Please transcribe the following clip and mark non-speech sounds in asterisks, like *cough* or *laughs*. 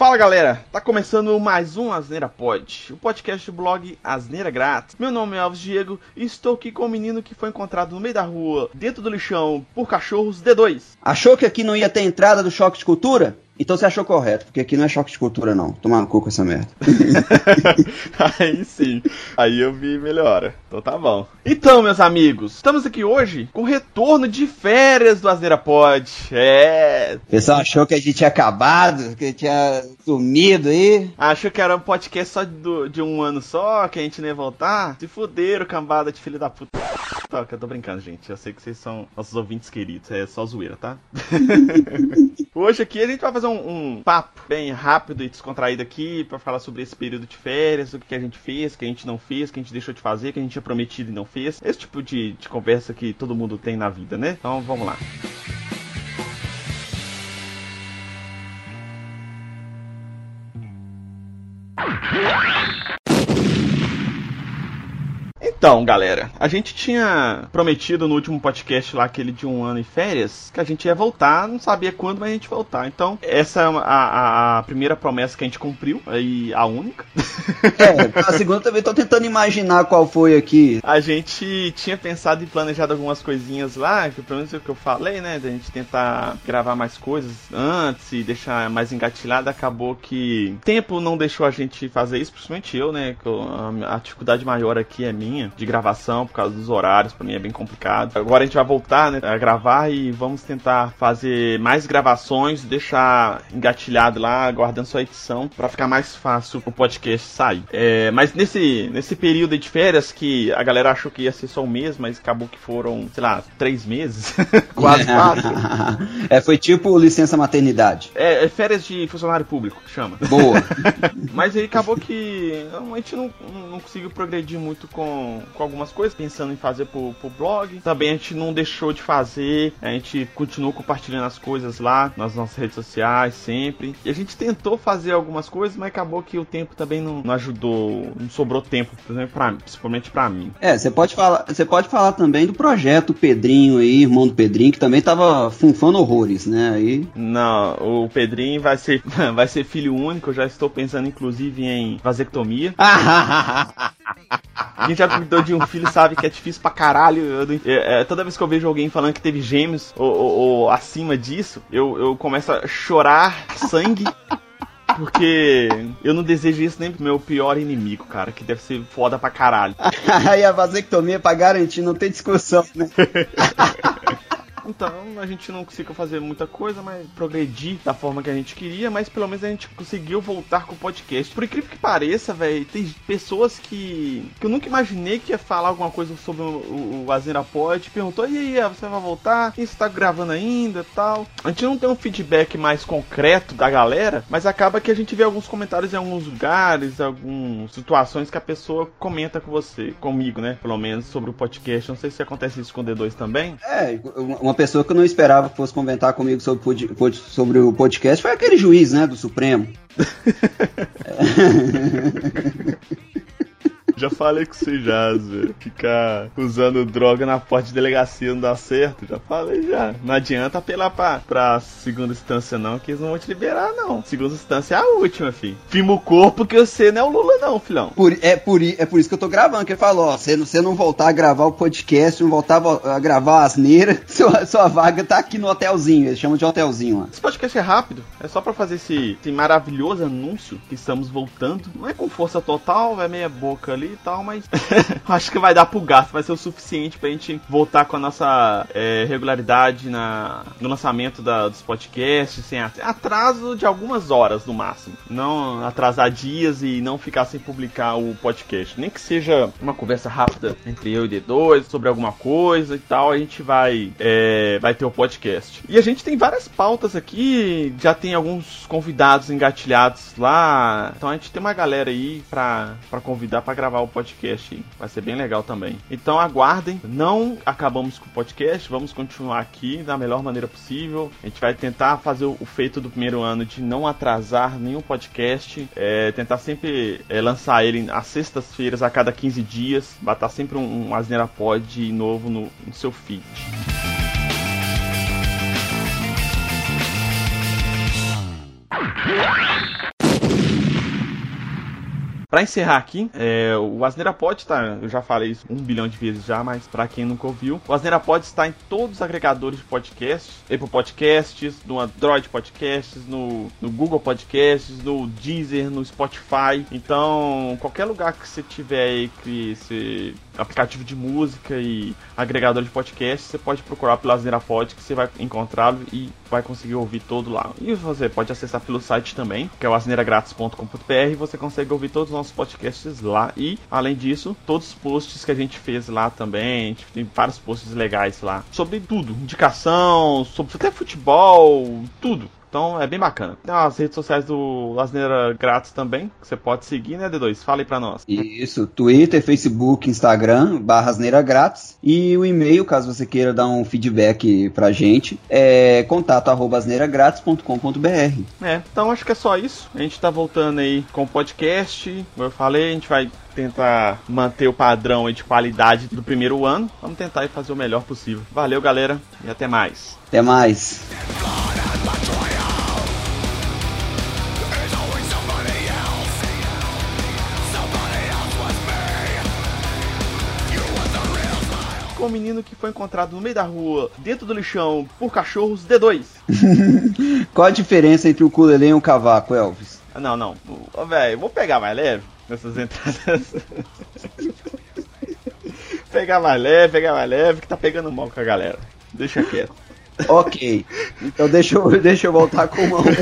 Fala galera, tá começando mais um Asneira Pod, o podcast blog Asneira Grátis. Meu nome é Alves Diego e estou aqui com um menino que foi encontrado no meio da rua, dentro do lixão, por cachorros D2. Achou que aqui não ia ter entrada do choque de cultura? Então você achou correto, porque aqui não é choque de cultura, não. Tomar no cu com essa merda. *laughs* aí sim, aí eu vi melhora. Então tá bom. Então, meus amigos, estamos aqui hoje com o retorno de férias do Asneira Pod. É. O pessoal achou que a gente tinha acabado, que tinha sumido aí. Achou que era um podcast só de, de um ano só, que a gente não ia voltar. Se fuderam, cambada de filho da puta. Tá, eu tô brincando, gente. Eu sei que vocês são nossos ouvintes queridos. É só zoeira, tá? *laughs* Hoje aqui a gente vai fazer um, um, papo bem rápido e descontraído aqui para falar sobre esse período de férias, o que a gente fez, o que a gente não fez, o que a gente deixou de fazer, o que a gente tinha prometido e não fez. Esse tipo de, de conversa que todo mundo tem na vida, né? Então vamos lá. Então, galera, a gente tinha prometido no último podcast lá, aquele de um ano em férias, que a gente ia voltar, não sabia quando, mas a gente ia voltar. Então, essa é a, a, primeira promessa que a gente cumpriu, e a única. É, a segunda também tô tentando imaginar qual foi aqui. A gente tinha pensado e planejado algumas coisinhas lá, que pelo menos é o que eu falei, né, da gente tentar gravar mais coisas antes e deixar mais engatilhado, acabou que tempo não deixou a gente fazer isso, principalmente eu, né, que eu, a dificuldade maior aqui é minha de gravação por causa dos horários, para mim é bem complicado. Agora a gente vai voltar né, a gravar e vamos tentar fazer mais gravações, deixar engatilhado lá, aguardando sua edição, para ficar mais fácil o podcast sair. É, mas nesse, nesse período de férias que a galera achou que ia ser só um mês, mas acabou que foram, sei lá, três meses, *laughs* quase quatro. *laughs* é, foi tipo licença maternidade. É, é férias de funcionário público, chama. Boa. *laughs* mas aí acabou que a gente não, não conseguiu progredir muito com com, algumas coisas, pensando em fazer pro, pro blog. Também a gente não deixou de fazer, a gente continuou compartilhando as coisas lá nas nossas redes sociais sempre. E a gente tentou fazer algumas coisas, mas acabou que o tempo também não, não ajudou, não sobrou tempo, pra, principalmente para mim. É, você pode falar, você pode falar também do projeto Pedrinho aí, irmão do Pedrinho, que também tava funfando horrores, né? Aí... Não, o Pedrinho vai ser, *laughs* vai ser filho único, eu já estou pensando inclusive em vasectomia. *laughs* Quem já cuidou de um filho sabe que é difícil pra caralho. Eu, é, toda vez que eu vejo alguém falando que teve gêmeos ou, ou, ou acima disso, eu, eu começo a chorar sangue. Porque eu não desejo isso nem pro meu pior inimigo, cara, que deve ser foda pra caralho. *laughs* Aí a vasectomia é pra garantir, não tem discussão, né? *laughs* Então a gente não conseguiu fazer muita coisa, mas progredir da forma que a gente queria, mas pelo menos a gente conseguiu voltar com o podcast. Por incrível que pareça, velho, tem pessoas que, que eu nunca imaginei que ia falar alguma coisa sobre o, o, o Azera Pod. Perguntou, e aí, você vai voltar? E você tá gravando ainda tal? A gente não tem um feedback mais concreto da galera, mas acaba que a gente vê alguns comentários em alguns lugares, algumas situações que a pessoa comenta com você, comigo, né? Pelo menos sobre o podcast. Não sei se acontece isso com o D2 também. É, uma uma pessoa que eu não esperava que fosse comentar comigo sobre, sobre o podcast foi aquele juiz, né, do Supremo. *laughs* Já falei com você já, Zé. Ficar usando droga na porta de delegacia não dá certo. Já falei já. Não adianta apelar pra, pra segunda instância, não, que eles não vão te liberar, não. Segunda instância é a última, filho. Firma o corpo que você não é o Lula, não, filhão. Por, é, por, é por isso que eu tô gravando, que ele falou, ó, você, você não voltar a gravar o podcast, não voltar a gravar a asneira, *laughs* sua, sua vaga tá aqui no hotelzinho. Eles chamam de hotelzinho lá. Esse podcast é rápido. É só pra fazer esse, esse maravilhoso anúncio que estamos voltando. Não é com força total, é meia boca ali e tal, mas *laughs* acho que vai dar pro gasto, vai ser o suficiente pra gente voltar com a nossa é, regularidade na, no lançamento da, dos podcasts, sem atraso de algumas horas no máximo. Não atrasar dias e não ficar sem publicar o podcast. Nem que seja uma conversa rápida entre eu e D2 sobre alguma coisa e tal, a gente vai, é, vai ter o podcast. E a gente tem várias pautas aqui, já tem alguns convidados engatilhados lá, então a gente tem uma galera aí pra, pra convidar pra gravar o podcast. Vai ser bem legal também. Então aguardem. Não acabamos com o podcast. Vamos continuar aqui da melhor maneira possível. A gente vai tentar fazer o feito do primeiro ano de não atrasar nenhum podcast. É, tentar sempre é, lançar ele às sextas-feiras a cada 15 dias. Vai estar sempre um, um Asneira Pod novo no, no seu feed. Pra encerrar aqui, é, o Asneira Pod tá, eu já falei isso um bilhão de vezes já, mas pra quem nunca ouviu, o Asneira Pod está em todos os agregadores de podcasts, Apple Podcasts, no Android Podcasts, no, no Google Podcasts, no Deezer, no Spotify. Então, qualquer lugar que você tiver aí que esse aplicativo de música e agregador de podcast, você pode procurar pelo Asneira Pod que você vai encontrá-lo e vai conseguir ouvir todo lá. E você pode acessar pelo site também, que é o asneiragratis.com.br, você consegue ouvir todos os nossos podcasts lá. E, além disso, todos os posts que a gente fez lá também, a gente tem vários posts legais lá, sobre tudo, indicação, sobre até futebol, tudo. Então é bem bacana. Tem as redes sociais do Asneira Grátis também, que você pode seguir, né, D2? Fala aí pra nós. Isso, Twitter, Facebook, Instagram, barra Asneira Grátis. E o e-mail, caso você queira dar um feedback pra gente, é contato arroba asneiragratis.com.br. É, então acho que é só isso. A gente tá voltando aí com o podcast. Como eu falei, a gente vai tentar manter o padrão aí de qualidade do primeiro ano. Vamos tentar fazer o melhor possível. Valeu, galera, e até mais. Até mais. Com um menino que foi encontrado no meio da rua, dentro do lixão, por cachorros D2. *laughs* Qual a diferença entre o ukulele e um cavaco, Elvis? Ah, Não, não. Ô, velho, vou pegar mais leve nessas entradas. *laughs* pegar mais leve, pegar mais leve, que tá pegando mal com a galera. Deixa quieto. Ok. Então deixa eu, *laughs* deixa eu voltar com uma outra.